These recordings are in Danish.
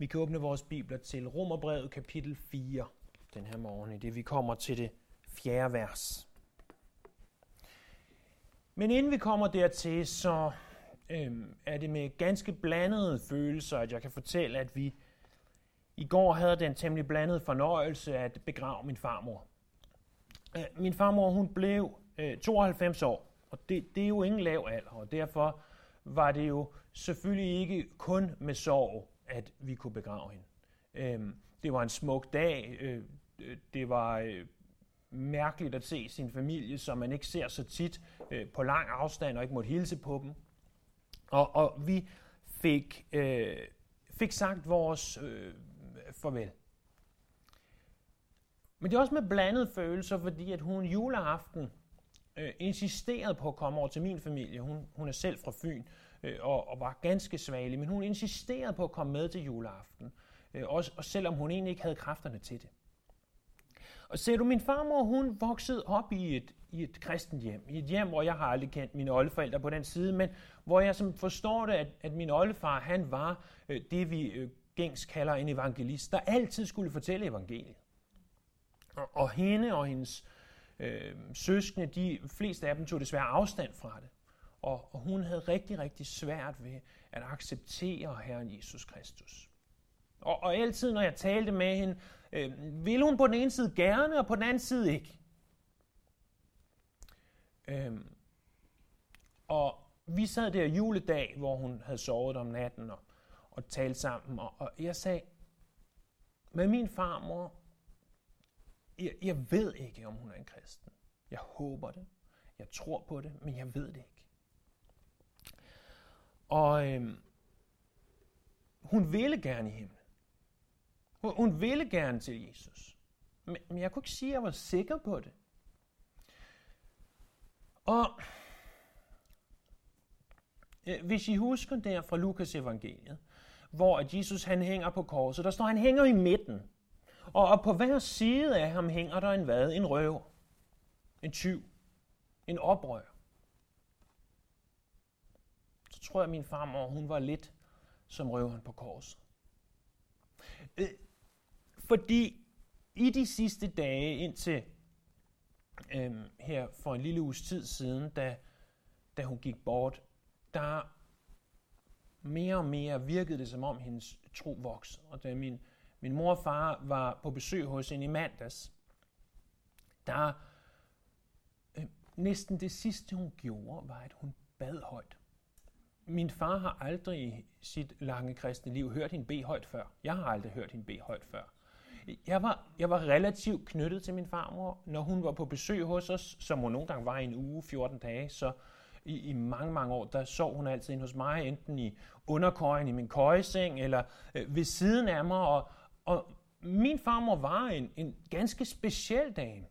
Vi kan åbne vores bibler til Romerbrevet kapitel 4 den her morgen, i det vi kommer til det fjerde vers. Men inden vi kommer dertil, så øhm, er det med ganske blandede følelser, at jeg kan fortælle, at vi i går havde den temmelig blandede fornøjelse at begrave min farmor. Øh, min farmor hun blev øh, 92 år, og det, det er jo ingen lav alder, og derfor var det jo selvfølgelig ikke kun med sorg, at vi kunne begrave hende. Øh, det var en smuk dag, øh, øh, det var øh, mærkeligt at se sin familie, som man ikke ser så tit øh, på lang afstand og ikke måtte hilse på dem. Og, og vi fik, øh, fik sagt vores øh, farvel. Men det er også med blandede følelser, fordi at hun juleaften øh, insisterede på at komme over til min familie. Hun, hun er selv fra Fyn øh, og, og var ganske svagelig, men hun insisterede på at komme med til juleaften. Øh, også, og selvom hun egentlig ikke havde kræfterne til det. Og ser du, min farmor, hun voksede op i et, i et kristent hjem. I et hjem, hvor jeg har aldrig kendt mine oldeforældre på den side, men hvor jeg som forstår det, at, at min oldefar, han var øh, det, vi øh, gængs kalder en evangelist, der altid skulle fortælle evangeliet. Og, og hende og hendes øh, søskende, de fleste af dem tog desværre afstand fra det. Og, og hun havde rigtig, rigtig svært ved at acceptere Herren Jesus Kristus. Og, og altid, når jeg talte med hende, øh, ville hun på den ene side gerne, og på den anden side ikke. Øh, og vi sad der juledag, hvor hun havde sovet om natten og, og talt sammen, og, og jeg sagde, med min farmor, jeg, jeg ved ikke, om hun er en kristen. Jeg håber det. Jeg tror på det, men jeg ved det ikke. Og øhm, hun ville gerne i himlen. Hun, hun ville gerne til Jesus. Men, men jeg kunne ikke sige, at jeg var sikker på det. Og øh, hvis I husker der fra Lukas evangeliet, hvor at Jesus han hænger på korset, der står, han hænger i midten. Og, og på hver side af ham hænger der en hvad? En røver. En tyv. En oprør. Så tror jeg, at min farmor, hun var lidt som røveren på korset. Øh, fordi i de sidste dage, indtil øhm, her for en lille uges tid siden, da, da hun gik bort, der mere og mere virkede det, som om hendes tro voksede. Og da min, min mor og far var på besøg hos hende i mandags, der øh, næsten det sidste, hun gjorde, var, at hun bad højt. Min far har aldrig i sit lange kristne liv hørt hende bede højt før. Jeg har aldrig hørt hende bede højt før. Jeg var, jeg var relativt knyttet til min farmor. Når hun var på besøg hos os, som hun nogle gange var i en uge, 14 dage, så i, i mange, mange år, der sov hun altid ind hos mig, enten i underkøjen i min køjeseng, eller øh, ved siden af mig. Og, og min farmor var en, en ganske speciel dame.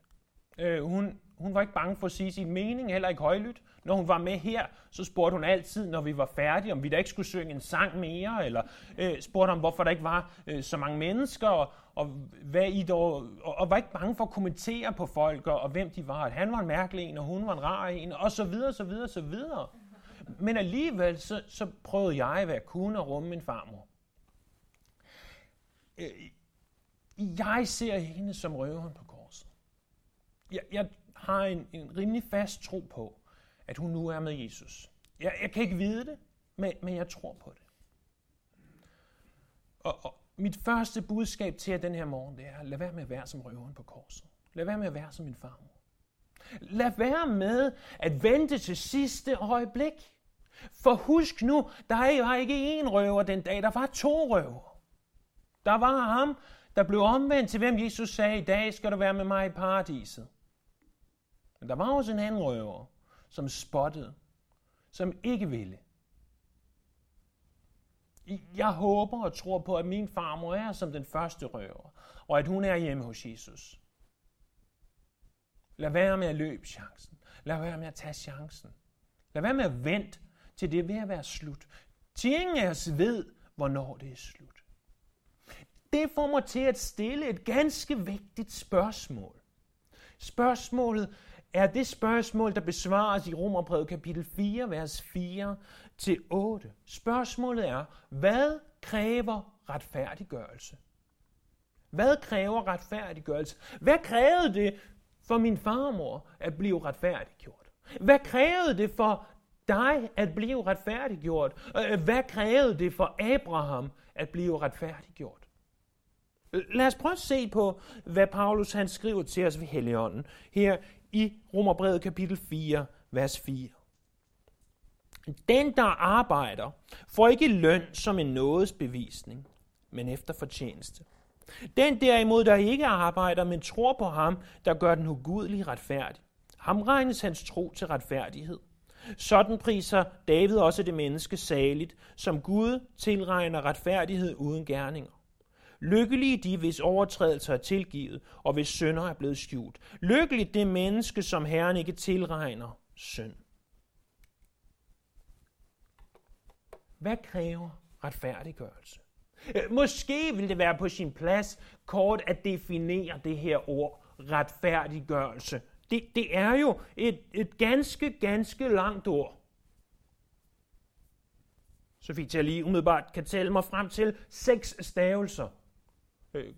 Øh, hun, hun var ikke bange for at sige sin mening, heller ikke højlydt. Når hun var med her, så spurgte hun altid, når vi var færdige, om vi da ikke skulle synge en sang mere, eller øh, spurgte om, hvorfor der ikke var øh, så mange mennesker, og, og, hvad I dog, og, og var ikke bange for at kommentere på folk, og, og hvem de var. At han var en mærkelig en, og hun var en rar en, og så videre, så videre, så videre. Men alligevel, så, så prøvede jeg, hvad jeg kunne, at rumme min farmor. Øh, jeg ser hende som røveren på korset. Jeg, jeg har en, en rimelig fast tro på, at hun nu er med Jesus. Jeg, jeg kan ikke vide det, men, men jeg tror på det. Og, og mit første budskab til jer den her morgen, det er, lad være med at være som røveren på korset. Lad være med at være som min farmor. Lad være med at vente til sidste øjeblik. For husk nu, der var ikke én røver den dag, der var to røver. Der var ham, der blev omvendt til, hvem Jesus sagde, i dag skal du være med mig i paradiset. Men der var også en anden røver, som spottede, som ikke ville. Jeg håber og tror på, at min farmor er som den første røver, og at hun er hjemme hos Jesus. Lad være med at løbe chancen. Lad være med at tage chancen. Lad være med at vente til det er ved at være slut. Til ingen af os ved, hvornår det er slut. Det får mig til at stille et ganske vigtigt spørgsmål. Spørgsmålet er det spørgsmål, der besvares i Romerbrevet kapitel 4, vers 4 til 8. Spørgsmålet er, hvad kræver retfærdiggørelse? Hvad kræver retfærdiggørelse? Hvad krævede det for min farmor at blive retfærdiggjort? Hvad krævede det for dig at blive retfærdiggjort? Øh, hvad krævede det for Abraham at blive retfærdiggjort? Lad os prøve at se på, hvad Paulus han skriver til os ved Helligånden, her i Romerbrevet kapitel 4, vers 4. Den, der arbejder, får ikke løn som en nådesbevisning, men efter fortjeneste. Den derimod, der ikke arbejder, men tror på ham, der gør den ugudelige retfærdig. Ham regnes hans tro til retfærdighed. Sådan priser David også det menneske saligt, som Gud tilregner retfærdighed uden gerninger. Lykkelige de, hvis overtrædelser er tilgivet, og hvis synder er blevet skjult. Lykkeligt det menneske, som Herren ikke tilregner synd. Hvad kræver retfærdiggørelse? Øh, måske vil det være på sin plads kort at definere det her ord, retfærdiggørelse. Det, det er jo et, et ganske, ganske langt ord. Så fik jeg lige umiddelbart kan tælle mig frem til seks stavelser. Øh,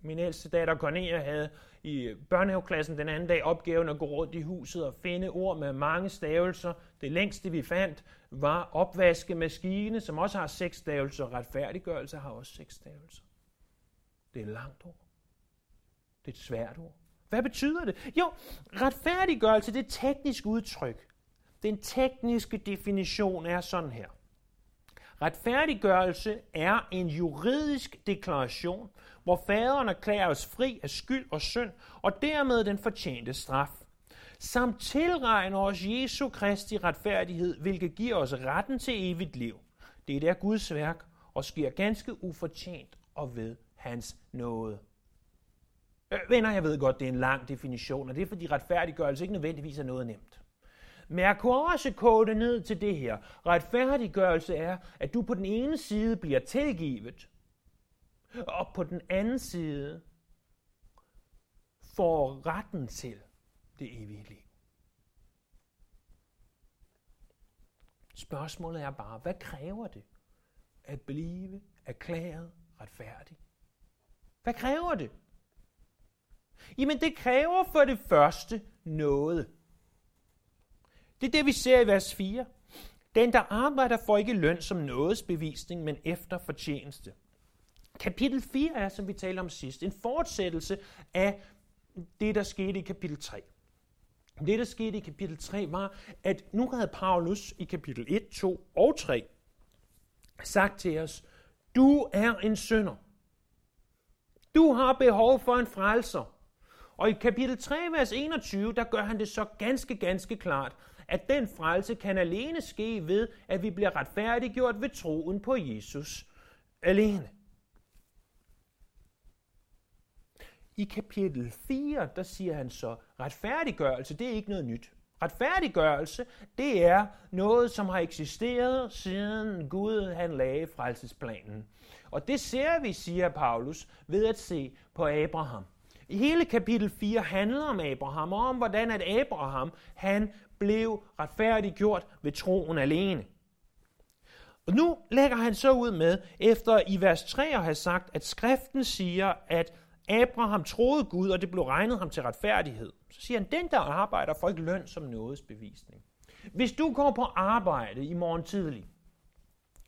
min ældste datter Cornelia havde i børnehaveklassen den anden dag opgaven at gå rundt i huset og finde ord med mange stavelser. Det længste vi fandt var opvaskemaskine, som også har seks stavelser. Retfærdiggørelse har også seks stavelser. Det er et langt ord. Det er et svært ord. Hvad betyder det? Jo, retfærdiggørelse, det er et teknisk udtryk. Den tekniske definition er sådan her. Retfærdiggørelse er en juridisk deklaration, hvor faderen erklærer os fri af skyld og synd, og dermed den fortjente straf, samt tilregner os Jesu Kristi retfærdighed, hvilket giver os retten til evigt liv. Det er Guds værk, og sker ganske ufortjent og ved hans nåde. Øh, venner, jeg ved godt, det er en lang definition, og det er fordi retfærdiggørelse ikke nødvendigvis er noget nemt. Men jeg kunne også kode ned til det her. Retfærdiggørelse er, at du på den ene side bliver tilgivet, og på den anden side får retten til det evige liv. Spørgsmålet er bare, hvad kræver det at blive erklæret retfærdig? Hvad kræver det? Jamen det kræver for det første noget. Det er det, vi ser i vers 4. Den, der arbejder, får ikke løn som nådesbevisning, men efter fortjeneste. Kapitel 4 er, som vi talte om sidst, en fortsættelse af det, der skete i kapitel 3. Det, der skete i kapitel 3, var, at nu havde Paulus i kapitel 1, 2 og 3 sagt til os, du er en synder. Du har behov for en frelser. Og i kapitel 3, vers 21, der gør han det så ganske, ganske klart, at den frelse kan alene ske ved, at vi bliver retfærdiggjort ved troen på Jesus alene. I kapitel 4, der siger han så, retfærdiggørelse, det er ikke noget nyt. Retfærdiggørelse, det er noget, som har eksisteret siden Gud han lagde frelsesplanen. Og det ser vi, siger Paulus, ved at se på Abraham. I hele kapitel 4 handler om Abraham, og om hvordan at Abraham han blev retfærdiggjort ved troen alene. Og nu lægger han så ud med, efter i vers 3 at have sagt, at skriften siger, at Abraham troede Gud, og det blev regnet ham til retfærdighed. Så siger han, den der arbejder får ikke løn som nådesbevisning. Hvis du går på arbejde i morgen tidlig,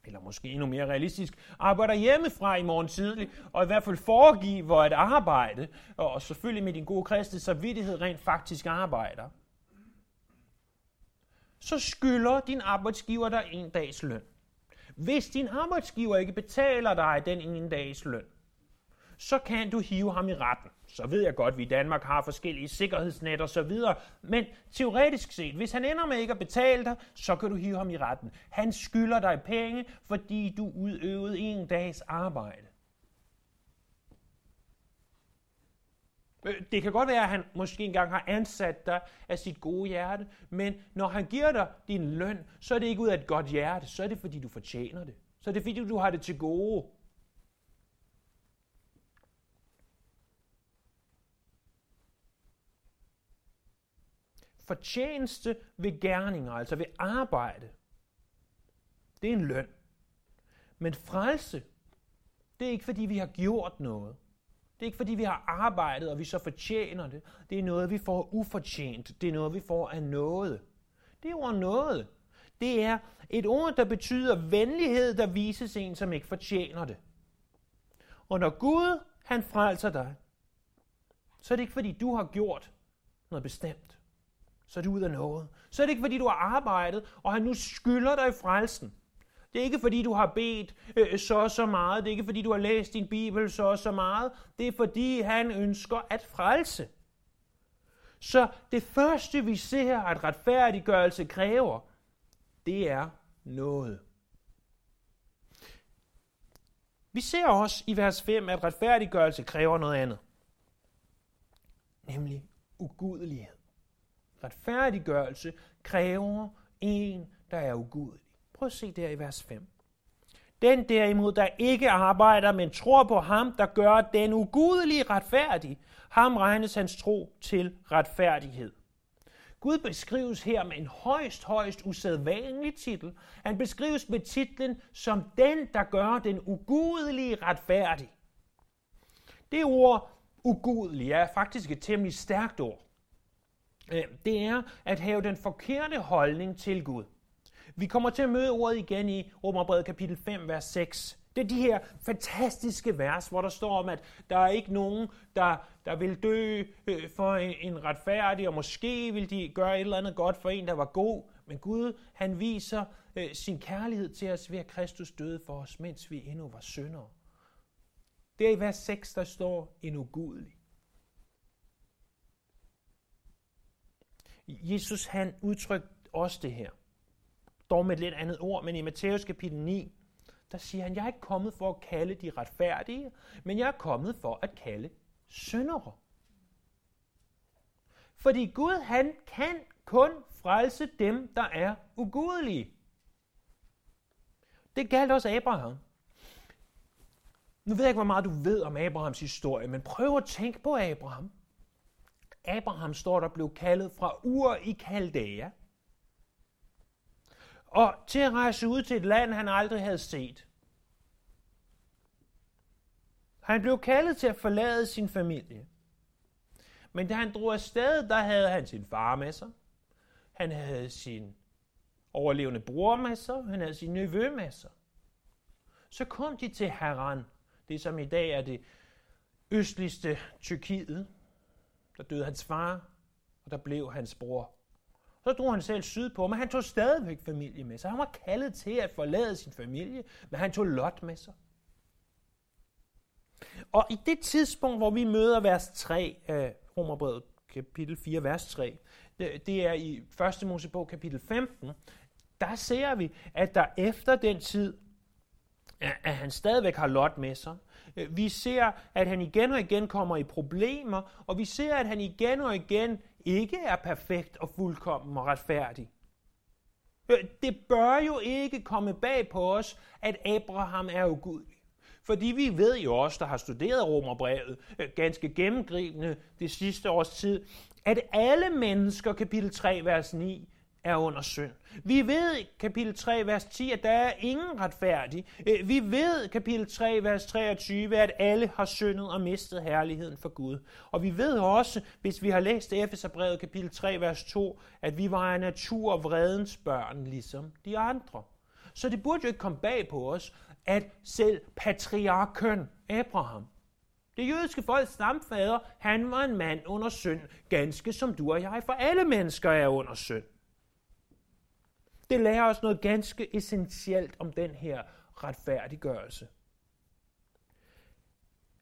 eller måske endnu mere realistisk, arbejder hjemmefra i morgen tidlig, og i hvert fald foregiver at arbejde, og selvfølgelig med din gode kristne samvittighed rent faktisk arbejder, så skylder din arbejdsgiver dig en dags løn. Hvis din arbejdsgiver ikke betaler dig den ene dags løn, så kan du hive ham i retten. Så ved jeg godt, at vi i Danmark har forskellige sikkerhedsnet og så videre, men teoretisk set, hvis han ender med ikke at betale dig, så kan du hive ham i retten. Han skylder dig penge, fordi du udøvede en dags arbejde. Øh, det kan godt være, at han måske engang har ansat dig af sit gode hjerte, men når han giver dig din løn, så er det ikke ud af et godt hjerte, så er det fordi du fortjener det. Så er det fordi du har det til gode. Fortjeneste ved gerninger, altså ved arbejde, det er en løn. Men frelse, Det er ikke, fordi vi har gjort noget. Det er ikke, fordi vi har arbejdet, og vi så fortjener det. Det er noget, vi får ufortjent. Det er noget, vi får af noget. Det er ord noget. Det er et ord, der betyder venlighed, der vises en, som ikke fortjener det. Og når Gud, han frelser dig, så er det ikke, fordi du har gjort noget bestemt. Så er det ud af noget. Så er det ikke, fordi du har arbejdet, og han nu skylder dig frelsen. Det er ikke, fordi du har bedt øh, så og så meget. Det er ikke, fordi du har læst din Bibel så og så meget. Det er, fordi han ønsker at frelse. Så det første, vi ser, at retfærdiggørelse kræver, det er noget. Vi ser også i vers 5, at retfærdiggørelse kræver noget andet. Nemlig ugudelighed. Retfærdiggørelse kræver en, der er ugudelig. Prøv at se der i vers 5. Den derimod, der ikke arbejder, men tror på ham, der gør den ugudelige retfærdig, ham regnes hans tro til retfærdighed. Gud beskrives her med en højst, højst usædvanlig titel. Han beskrives med titlen som den, der gør den ugudelige retfærdig. Det ord ugudelig er faktisk et temmelig stærkt ord. Øh, det er at have den forkerte holdning til Gud. Vi kommer til at møde ordet igen i Romerbrevet kapitel 5, vers 6. Det er de her fantastiske vers, hvor der står om, at der er ikke nogen, der, der vil dø øh, for en, en retfærdig, og måske vil de gøre et eller andet godt for en, der var god. Men Gud, han viser øh, sin kærlighed til os ved, at Kristus døde for os, mens vi endnu var syndere. Det er i vers 6, der står en ugudelig. Jesus han udtrykte også det her. Dog med et lidt andet ord, men i Matthæus kapitel 9, der siger han, jeg er ikke kommet for at kalde de retfærdige, men jeg er kommet for at kalde syndere. Fordi Gud, han kan kun frelse dem, der er ugudelige. Det galt også Abraham. Nu ved jeg ikke, hvor meget du ved om Abrahams historie, men prøv at tænke på Abraham. Abraham står der blev kaldet fra Ur i Kaldæa, og til at rejse ud til et land, han aldrig havde set. Han blev kaldet til at forlade sin familie. Men da han drog afsted, der havde han sin far med sig. Han havde sin overlevende bror med sig. Han havde sin nevø med sig. Så kom de til Haran, det som i dag er det østligste Tyrkiet. Der døde hans far, og der blev hans bror. Så drog han selv sydpå, men han tog stadigvæk familie med sig. Han var kaldet til at forlade sin familie, men han tog Lot med sig. Og i det tidspunkt, hvor vi møder vers 3 af Romerbrevet kapitel 4, vers 3, det er i 1. Mosebog kapitel 15, der ser vi, at der efter den tid, at han stadigvæk har Lot med sig. Vi ser, at han igen og igen kommer i problemer, og vi ser, at han igen og igen ikke er perfekt og fuldkommen og retfærdig. Øh, det bør jo ikke komme bag på os, at Abraham er ugudelig. Fordi vi ved jo også, der har studeret Romerbrevet øh, ganske gennemgribende det sidste års tid, at alle mennesker, kapitel 3, vers 9, er under synd. Vi ved i kapitel 3, vers 10, at der er ingen retfærdig. Øh, vi ved kapitel 3, vers 23, at alle har syndet og mistet herligheden for Gud. Og vi ved også, hvis vi har læst Efeserbrevet kapitel 3, vers 2, at vi var af natur vredens børn, ligesom de andre. Så det burde jo ikke komme bag på os, at selv patriarken Abraham, det jødiske folks stamfader, han var en mand under synd, ganske som du og jeg, for alle mennesker er under synd. Det lærer os noget ganske essentielt om den her retfærdiggørelse.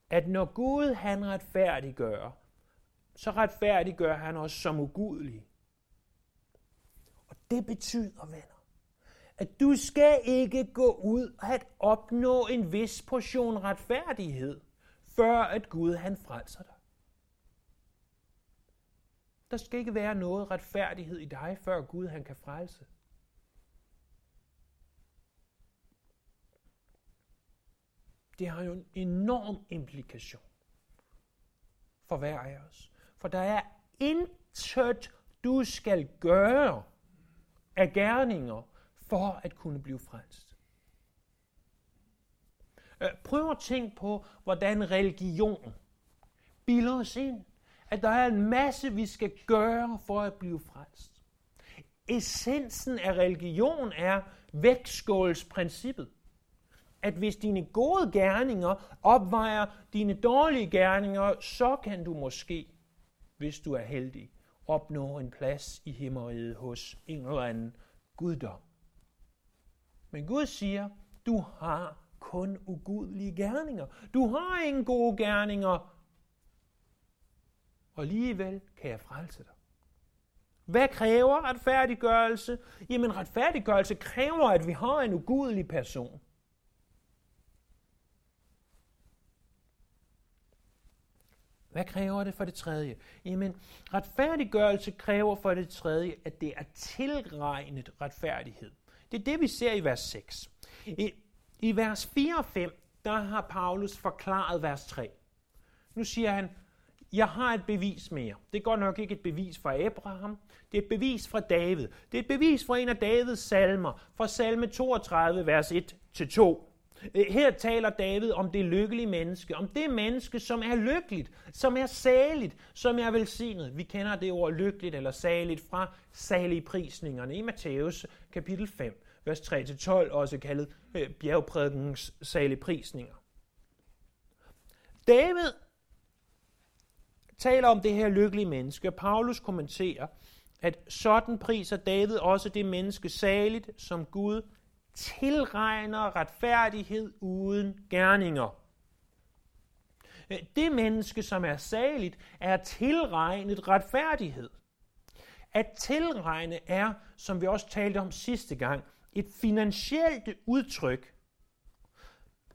At når Gud han retfærdiggør, så retfærdiggør han os som ugudelig. Og det betyder, venner, at du skal ikke gå ud og at opnå en vis portion retfærdighed, før at Gud han frelser dig. Der skal ikke være noget retfærdighed i dig, før Gud han kan frelse. Det har jo en enorm implikation for hver af os. For der er intet, du skal gøre af gerninger for at kunne blive frelst. Øh, prøv at tænke på, hvordan religion bilder os ind, at der er en masse, vi skal gøre for at blive frelst. Essensen af religion er vægtskålsprincippet. At hvis dine gode gerninger opvejer dine dårlige gerninger, så kan du måske, hvis du er heldig, opnå en plads i himmeriget hos en eller anden guddom. Men Gud siger, du har kun ugudelige gerninger. Du har ingen gode gerninger. Og alligevel kan jeg frelse dig. Hvad kræver retfærdiggørelse? Jamen retfærdiggørelse kræver, at vi har en ugudelig person. Hvad kræver det for det tredje? Jamen, retfærdiggørelse kræver for det tredje, at det er tilregnet retfærdighed. Det er det, vi ser i vers 6. I, i vers 4 og 5, der har Paulus forklaret vers 3. Nu siger han, jeg har et bevis mere. Det er godt nok ikke et bevis fra Abraham. Det er et bevis fra David. Det er et bevis fra en af Davids salmer, fra salme 32, vers 1-2. Øh, her taler David om det lykkelige menneske, om det menneske, som er lykkeligt, som er saligt, som er velsignet. Vi kender det ord lykkeligt eller saligt fra salige prisningerne i Matthæus kapitel 5, vers 3-12, også kaldet øh, bjergprædikens salige prisninger. David taler om det her lykkelige menneske, og Paulus kommenterer, at sådan priser David også det menneske saligt, som Gud tilregner retfærdighed uden gerninger. Det menneske, som er saligt, er tilregnet retfærdighed. At tilregne er, som vi også talte om sidste gang, et finansielt udtryk,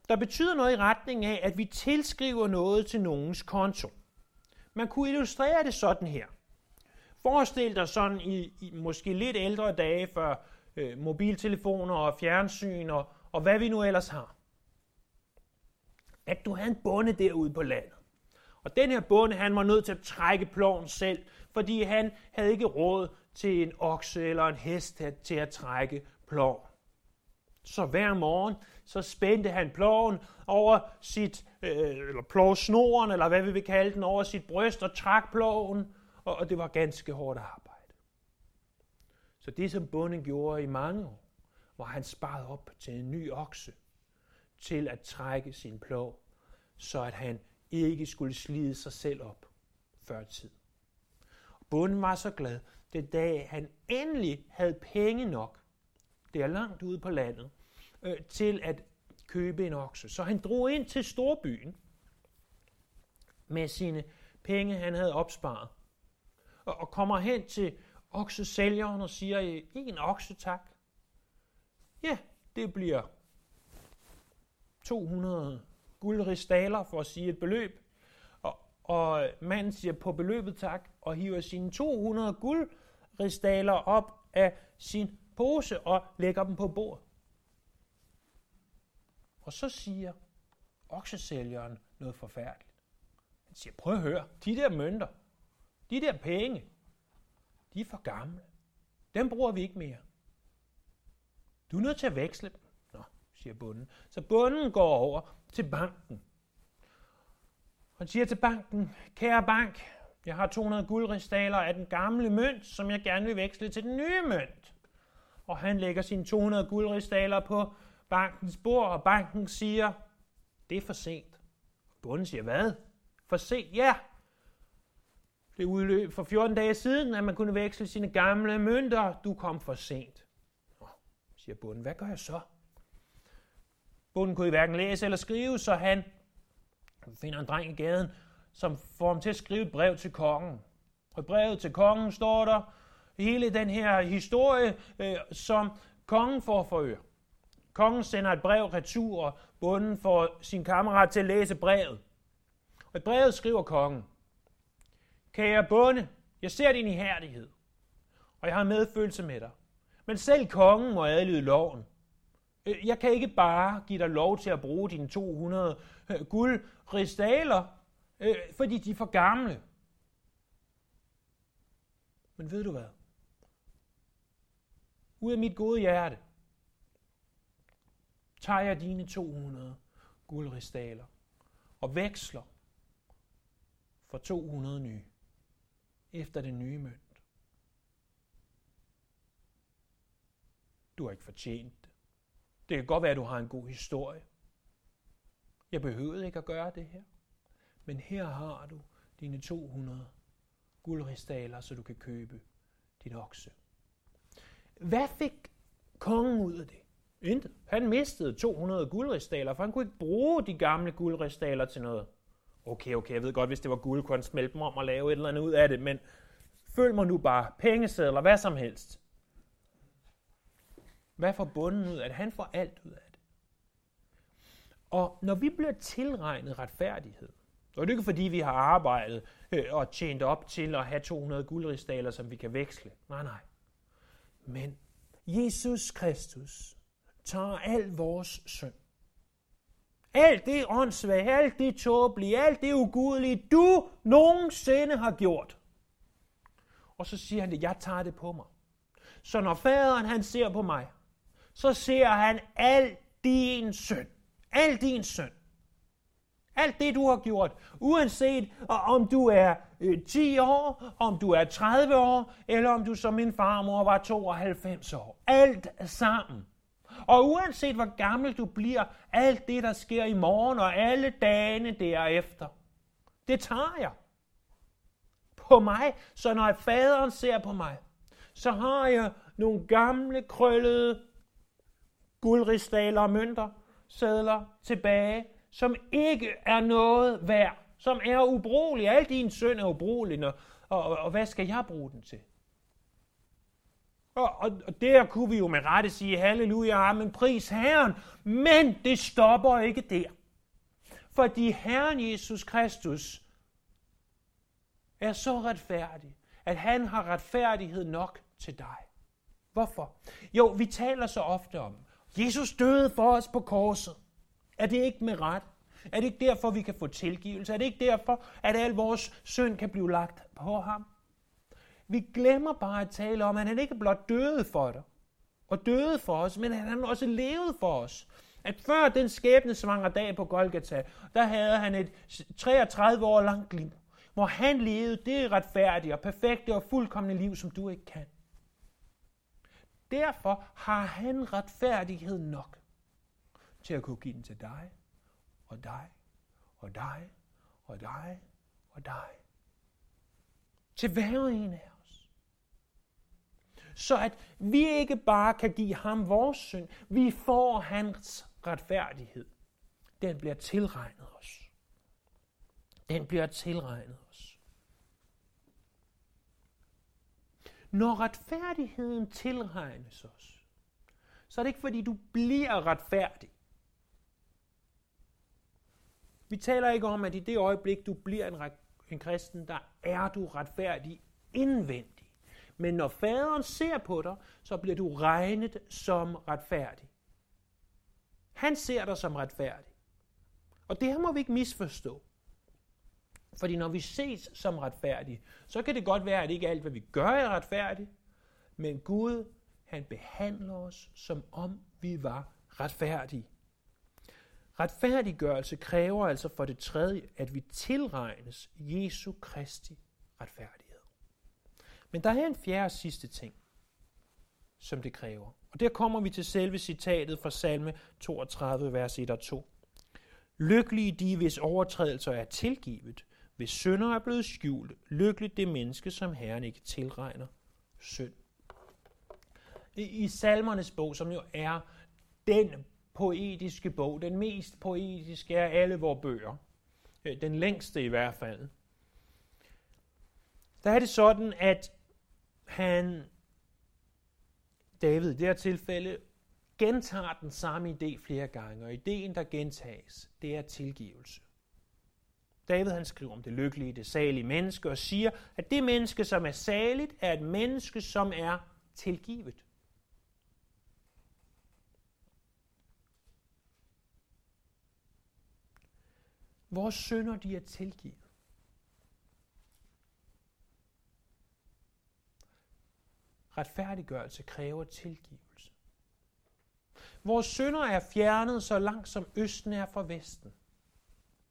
der betyder noget i retning af, at vi tilskriver noget til nogens konto. Man kunne illustrere det sådan her. Forestil dig sådan i, i måske lidt ældre dage, før øh, mobiltelefoner og fjernsyn og, og hvad vi nu ellers har. At du havde en bonde derude på landet. Og den her bonde, han var nødt til at trække ploven selv, fordi han havde ikke råd til en okse eller en hest til at trække ploven. Så hver morgen, så spændte han ploven over sit, øh, eller plovsnoren, eller hvad vi vil kalde den, over sit bryst og trak ploven, og, og det var ganske hårdt arbejde. Så det, som bonden gjorde i mange år, hvor han sparede op til en ny okse, til at trække sin plov, så at han ikke skulle slide sig selv op før tid. Bunden var så glad, den dag han endelig havde penge nok, det er langt ude på landet, øh, til at købe en okse. Så han drog ind til storbyen med sine penge, han havde opsparet, og, og kommer hen til oksesælgeren og siger, øh, en okse tak. Ja, det bliver 200 guldristaler for at sige et beløb. Og, og manden siger på beløbet tak og hiver sine 200 guldristaler op af sin pose og lægger dem på bordet. Og så siger oksesælgeren noget forfærdeligt. Han siger, prøv at høre, de der mønter, de der penge, de er for gamle. Dem bruger vi ikke mere. Du er nødt til at veksle dem. Nå, siger bunden. Så bunden går over til banken. Han siger til banken, kære bank, jeg har 200 guldristaler af den gamle mønt, som jeg gerne vil veksle til den nye mønt. Og han lægger sine 200 guldristaler på bankens bord, og banken siger, det er for sent. Bunden siger, hvad? For sent? Ja, det udløb for 14 dage siden, at man kunne veksle sine gamle mønter. Du kom for sent. Nå, siger bunden, hvad gør jeg så? Bunden kunne hverken læse eller skrive, så han finder en dreng i gaden, som får ham til at skrive et brev til kongen. Og i brevet til kongen står der hele den her historie, øh, som kongen får for øre. Kongen sender et brev retur, og bunden får sin kammerat til at læse brevet. Og i brevet skriver kongen, Kære bonde, jeg ser din ihærdighed, og jeg har medfølelse med dig. Men selv kongen må adlyde loven. Øh, jeg kan ikke bare give dig lov til at bruge dine 200 øh, guldristaler, øh, fordi de er for gamle. Men ved du hvad? Ud af mit gode hjerte tager jeg dine 200 guldristaler og veksler for 200 nye efter den nye mønt. Du har ikke fortjent det. Det kan godt være, at du har en god historie. Jeg behøvede ikke at gøre det her. Men her har du dine 200 guldristaler, så du kan købe dit okse. Hvad fik kongen ud af det? Intet. Han mistede 200 guldristaler, for han kunne ikke bruge de gamle guldristaler til noget. Okay, okay, jeg ved godt, hvis det var guld, kunne han smelte dem om og lave et eller andet ud af det, men følg mig nu bare pengesedler, hvad som helst. Hvad får bunden ud af det? Han får alt ud af det. Og når vi bliver tilregnet retfærdighed, så er det ikke fordi, vi har arbejdet øh, og tjent op til at have 200 guldrigsdaler, som vi kan veksle. Nej, nej. Men Jesus Kristus tager al vores synd. Alt det åndssvage, alt det tåbelige, alt det ugudelige, du nogensinde har gjort. Og så siger han det, jeg tager det på mig. Så når faderen han ser på mig, så ser han al din synd. Al din synd. Alt det, du har gjort, uanset øh, om du er øh, 10 år, om du er 30 år, eller om du som min farmor var 92 år. Alt sammen. Og uanset hvor gammel du bliver, alt det, der sker i morgen og alle dagene derefter, det tager jeg på mig. Så når faderen ser på mig, så har jeg nogle gamle, krøllede guldristaler og mønter, sædler tilbage, som ikke er noget værd, som er ubrugelige. Al din søn er ubrugelig, og, og, og hvad skal jeg bruge den til? Og, og, og der kunne vi jo med rette sige, halleluja, men pris Herren. Men det stopper ikke der. Fordi Herren Jesus Kristus er så retfærdig, at han har retfærdighed nok til dig. Hvorfor? Jo, vi taler så ofte om, Jesus døde for os på korset. Er det ikke med ret? Er det ikke derfor, vi kan få tilgivelse? Er det ikke derfor, at al vores synd kan blive lagt på ham? Vi glemmer bare at tale om, at han ikke blot døde for dig, og døde for os, men at han også levede for os. At før den skæbnesvangre dag på Golgata, der havde han et 33 år langt liv, hvor han levede det retfærdige og perfekte og fuldkommende liv, som du ikke kan. Derfor har han retfærdighed nok til at kunne give den til dig, og dig, og dig, og dig, og dig. Til hver en af os. Så at vi ikke bare kan give ham vores synd, vi får hans retfærdighed. Den bliver tilregnet os. Den bliver tilregnet os. Når retfærdigheden tilregnes os, så er det ikke fordi du bliver retfærdig. Vi taler ikke om, at i det øjeblik, du bliver en, en kristen, der er du retfærdig indvendt. Men når faderen ser på dig, så bliver du regnet som retfærdig. Han ser dig som retfærdig. Og det her må vi ikke misforstå. Fordi når vi ses som retfærdige, så kan det godt være, at ikke alt, hvad vi gør, er retfærdigt. Men Gud, han behandler os, som om vi var retfærdige. Retfærdiggørelse kræver altså for det tredje, at vi tilregnes Jesu Kristi retfærdighed. Men der er en fjerde og sidste ting, som det kræver. Og der kommer vi til selve citatet fra salme 32, vers 1 og 2. Lykkelige de, hvis overtrædelser er tilgivet, hvis synder er blevet skjult, lykkeligt det menneske, som Herren ikke tilregner synd. I salmernes bog, som jo er den poetiske bog, den mest poetiske af alle vores bøger, øh, den længste i hvert fald, der er det sådan, at han, David i det her tilfælde, gentager den samme idé flere gange, og ideen, der gentages, det er tilgivelse. David han skriver om det lykkelige, det salige menneske, og siger, at det menneske, som er saligt, er et menneske, som er tilgivet. Vores synder, de er tilgivet. Retfærdiggørelse kræver tilgivelse. Vores synder er fjernet så langt som østen er fra vesten.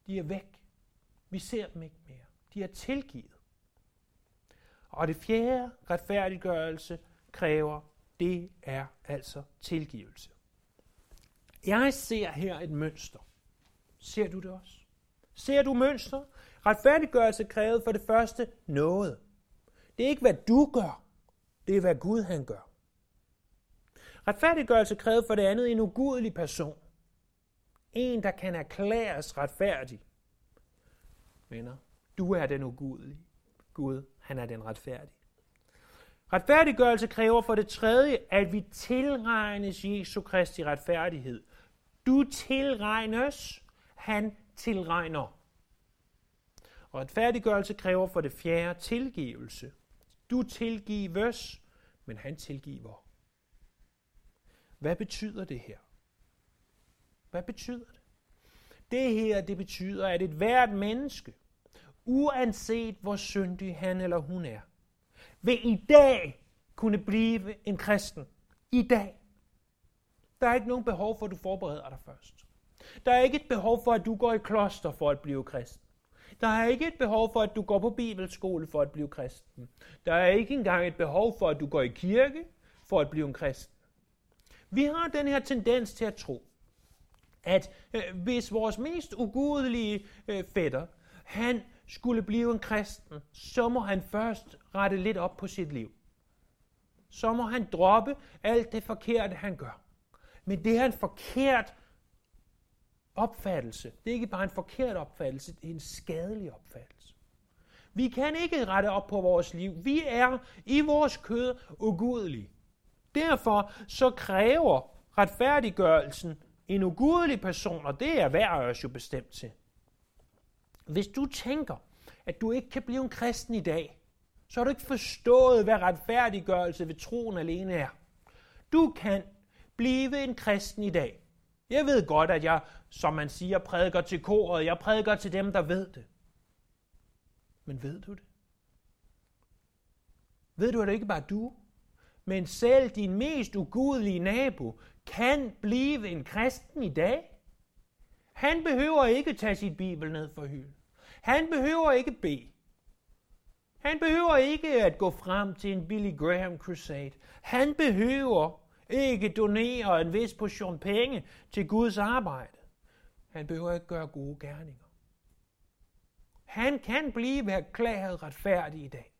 De er væk. Vi ser dem ikke mere. De er tilgivet. Og det fjerde retfærdiggørelse kræver, det er altså tilgivelse. Jeg ser her et mønster. Ser du det også? Ser du mønster? Retfærdiggørelse kræver for det første noget. Det er ikke, hvad du gør. Det er, hvad Gud han gør. Retfærdiggørelse kræver for det andet en ugudelig person. En, der kan erklæres retfærdig. Venner, du er den ugudelige. Gud, han er den retfærdige. Retfærdiggørelse kræver for det tredje, at vi tilregnes Jesu Kristi retfærdighed. Du tilregnes, han tilregner. Og retfærdiggørelse kræver for det fjerde tilgivelse. Du tilgives, men han tilgiver. Hvad betyder det her? Hvad betyder det? Det her, det betyder, at et hvert menneske, uanset hvor syndig han eller hun er, vil i dag kunne blive en kristen. I dag. Der er ikke nogen behov for, at du forbereder dig først. Der er ikke et behov for, at du går i kloster for at blive kristen. Der er ikke et behov for, at du går på bibelskole for at blive kristen. Der er ikke engang et behov for, at du går i kirke for at blive en kristen. Vi har den her tendens til at tro, at øh, hvis vores mest ugudelige øh, fætter, han skulle blive en kristen, så må han først rette lidt op på sit liv. Så må han droppe alt det forkerte, han gør. Men det er en forkert opfattelse. Det er ikke bare en forkert opfattelse, det er en skadelig opfattelse. Vi kan ikke rette op på vores liv. Vi er i vores kød ugudelige. Derfor så kræver retfærdiggørelsen en ugudelig person, og det er værd os jo bestemt til. Hvis du tænker, at du ikke kan blive en kristen i dag, så har du ikke forstået, hvad retfærdiggørelse ved troen alene er. Du kan blive en kristen i dag. Jeg ved godt, at jeg, som man siger, prædiker til koret. Jeg prædiker til dem, der ved det. Men ved du det? Ved du, at det ikke bare du, men selv din mest ugudelige nabo kan blive en kristen i dag? Han behøver ikke tage sit bibel ned for hylden. Han behøver ikke bede. Han behøver ikke at gå frem til en Billy Graham crusade. Han behøver ikke donere en vis portion penge til Guds arbejde. Han behøver ikke gøre gode gerninger. Han kan blive erklæret retfærdig i dag.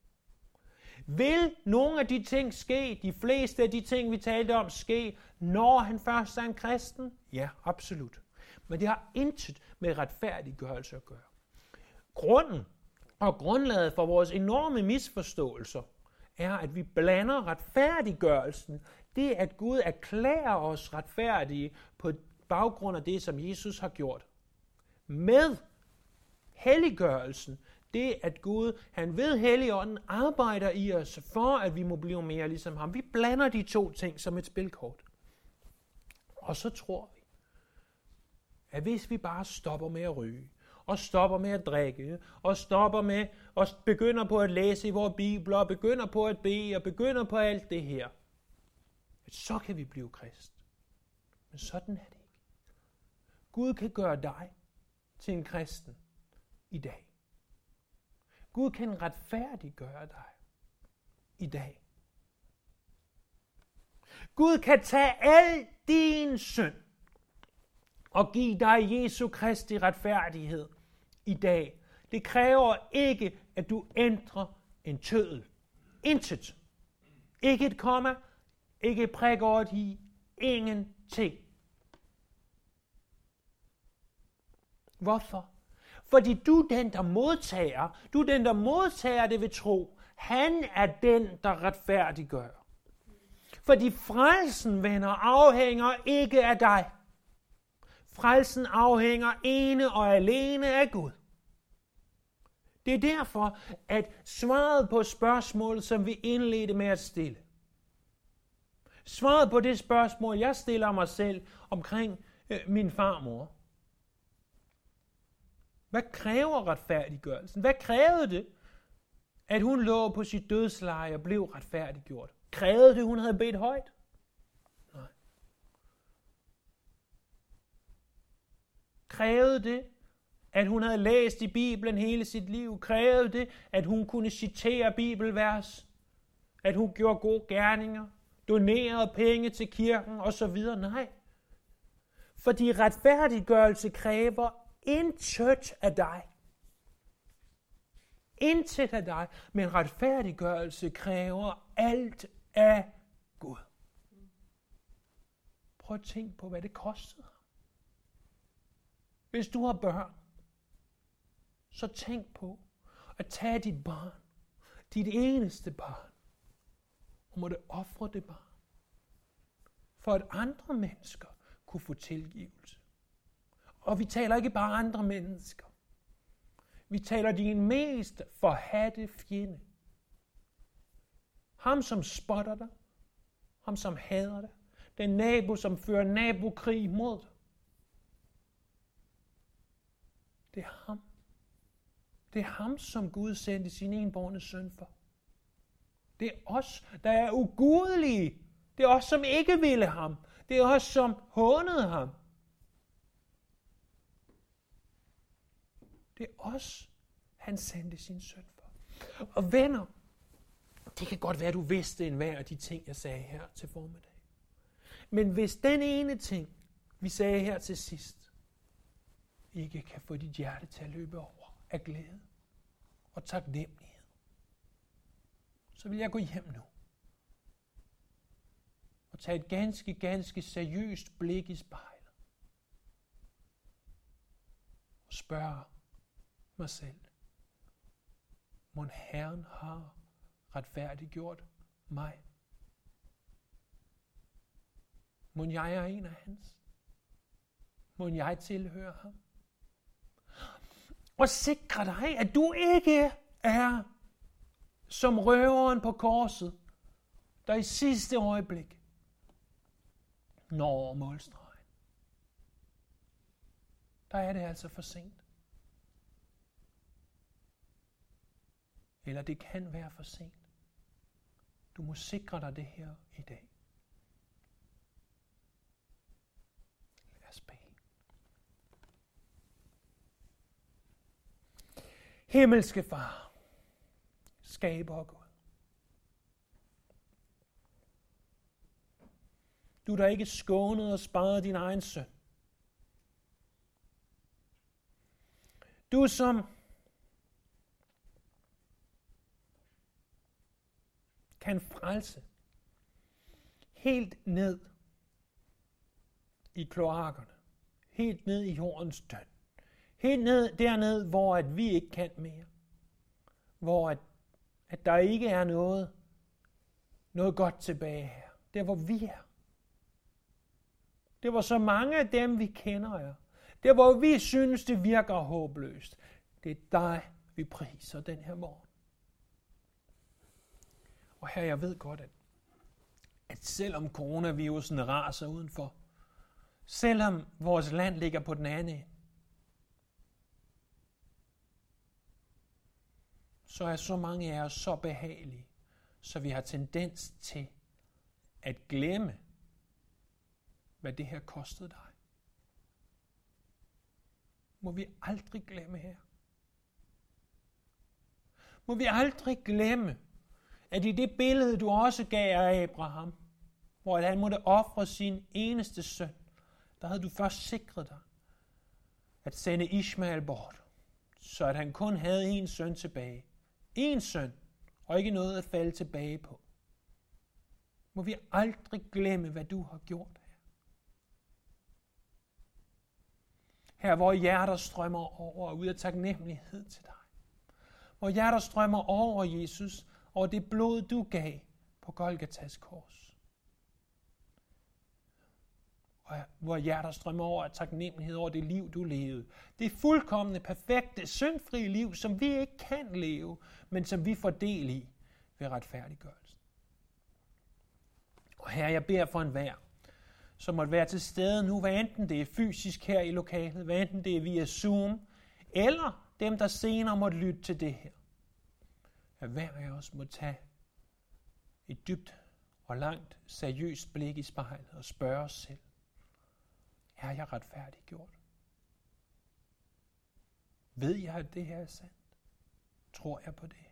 Vil nogle af de ting ske, de fleste af de ting, vi talte om, ske, når han først er en kristen? Ja, absolut. Men det har intet med retfærdiggørelse at gøre. Grunden og grundlaget for vores enorme misforståelser er, at vi blander retfærdiggørelsen, det at Gud erklærer os retfærdige på baggrund af det, som Jesus har gjort, med helliggørelsen, det at Gud, han ved Helligånden, arbejder i os for, at vi må blive mere ligesom ham. Vi blander de to ting som et spilkort. Og så tror vi, at hvis vi bare stopper med at ryge, og stopper med at drikke, og stopper med, og begynder på at læse i vores bibler, og begynder på at bede, og begynder på alt det her, så kan vi blive krist. Men sådan er det ikke. Gud kan gøre dig til en kristen i dag. Gud kan retfærdiggøre dig i dag. Gud kan tage al din synd og give dig Jesu Kristi retfærdighed i dag. Det kræver ikke, at du ændrer en tødel. Intet. Ikke et komma, ikke et prik over de ingenting. Hvorfor? Fordi du er den, der modtager. Du er den, der modtager det ved tro. Han er den, der retfærdiggør. Fordi frelsen, venner, afhænger ikke af dig. Frelsen afhænger ene og alene af Gud. Det er derfor, at svaret på spørgsmålet, som vi indledte med at stille, svaret på det spørgsmål, jeg stiller mig selv omkring øh, min farmor, hvad kræver retfærdiggørelsen? Hvad krævede det, at hun lå på sit dødsleje og blev retfærdiggjort? Krævede det, hun havde bedt højt? Nej. Krævede det, at hun havde læst i Bibelen hele sit liv? Krævede det, at hun kunne citere bibelvers? At hun gjorde gode gerninger? Donerede penge til kirken osv.? Nej. Fordi retfærdiggørelse kræver intet af dig. Intet af dig, men retfærdiggørelse kræver alt af Gud. Prøv at tænke på, hvad det kostede. Hvis du har børn, så tænk på at tage dit barn, dit eneste barn, hun måtte ofre det barn, for at andre mennesker kunne få tilgivelse. Og vi taler ikke bare andre mennesker. Vi taler din mest forhatte fjende. Ham, som spotter dig. Ham, som hader dig. Den nabo, som fører nabokrig mod dig. Det er ham. Det er ham, som Gud sendte sin enborne søn for. Det er os, der er ugudelige. Det er os, som ikke ville ham. Det er os, som hånede ham. Det er os, han sendte sin søn for. Og venner, det kan godt være, du vidste en hver af de ting, jeg sagde her til formiddag. Men hvis den ene ting, vi sagde her til sidst, ikke kan få dit hjerte til at løbe over af glæde og taknemmelighed, så vil jeg gå hjem nu og tage et ganske, ganske seriøst blik i spejlet og spørge mig selv, må Herren har retfærdiggjort mig. Må jeg er en af hans? Må jeg tilhøre ham? Og sikre dig, at du ikke er som røveren på korset, der i sidste øjeblik når over målstregen. Der er det altså for sent. Eller det kan være for sent. Du må sikre dig det her i dag. Lad os bede. Himmelske Far, skaber og Gud. Du der ikke skånet og sparet din egen søn. Du som kan frelse helt ned i kloakkerne, helt ned i jordens døn, helt ned derned, hvor at vi ikke kan mere, hvor at, at der ikke er noget, noget godt tilbage her, der hvor vi er. Det var så mange af dem, vi kender er. Der hvor vi synes, det virker håbløst. Det er dig, vi priser den her morgen. Og her jeg ved godt, at, at selvom coronavirusen raser udenfor, selvom vores land ligger på den anden så er så mange af os så behagelige, så vi har tendens til at glemme, hvad det her kostede dig. Må vi aldrig glemme her. Må vi aldrig glemme, at i det billede, du også gav af Abraham, hvor han måtte ofre sin eneste søn, der havde du først sikret dig at sende Ishmael bort, så at han kun havde en søn tilbage én søn, og ikke noget at falde tilbage på. Må vi aldrig glemme, hvad du har gjort her. Her, hvor hjerter strømmer over ud af taknemmelighed til dig. Hvor hjerter strømmer over, Jesus, over det blod, du gav på Golgatas kors. Og hvor hjerter strømmer over af taknemmelighed over det liv, du levede. Det fuldkommende, perfekte, syndfrie liv, som vi ikke kan leve, men som vi får del i ved retfærdiggørelsen. Og her jeg beder for en vær, som måtte være til stede nu, hvad enten det er fysisk her i lokalet, hvad enten det er via Zoom, eller dem, der senere måtte lytte til det her at hver af os må tage et dybt og langt seriøst blik i spejlet og spørge os selv, er jeg retfærdiggjort? Ved jeg, at det her er sandt? Tror jeg på det her?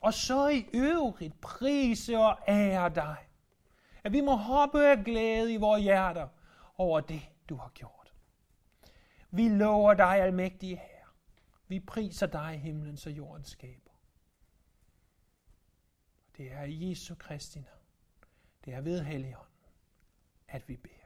Og så i øvrigt prise og ære dig. At vi må hoppe af glæde i vores hjerter over det, du har gjort. Vi lover dig, almægtige Herre. Vi priser dig, himlens og jordens skaber. Det er i Jesu Kristi navn. Det er ved Helligånden, at vi beder.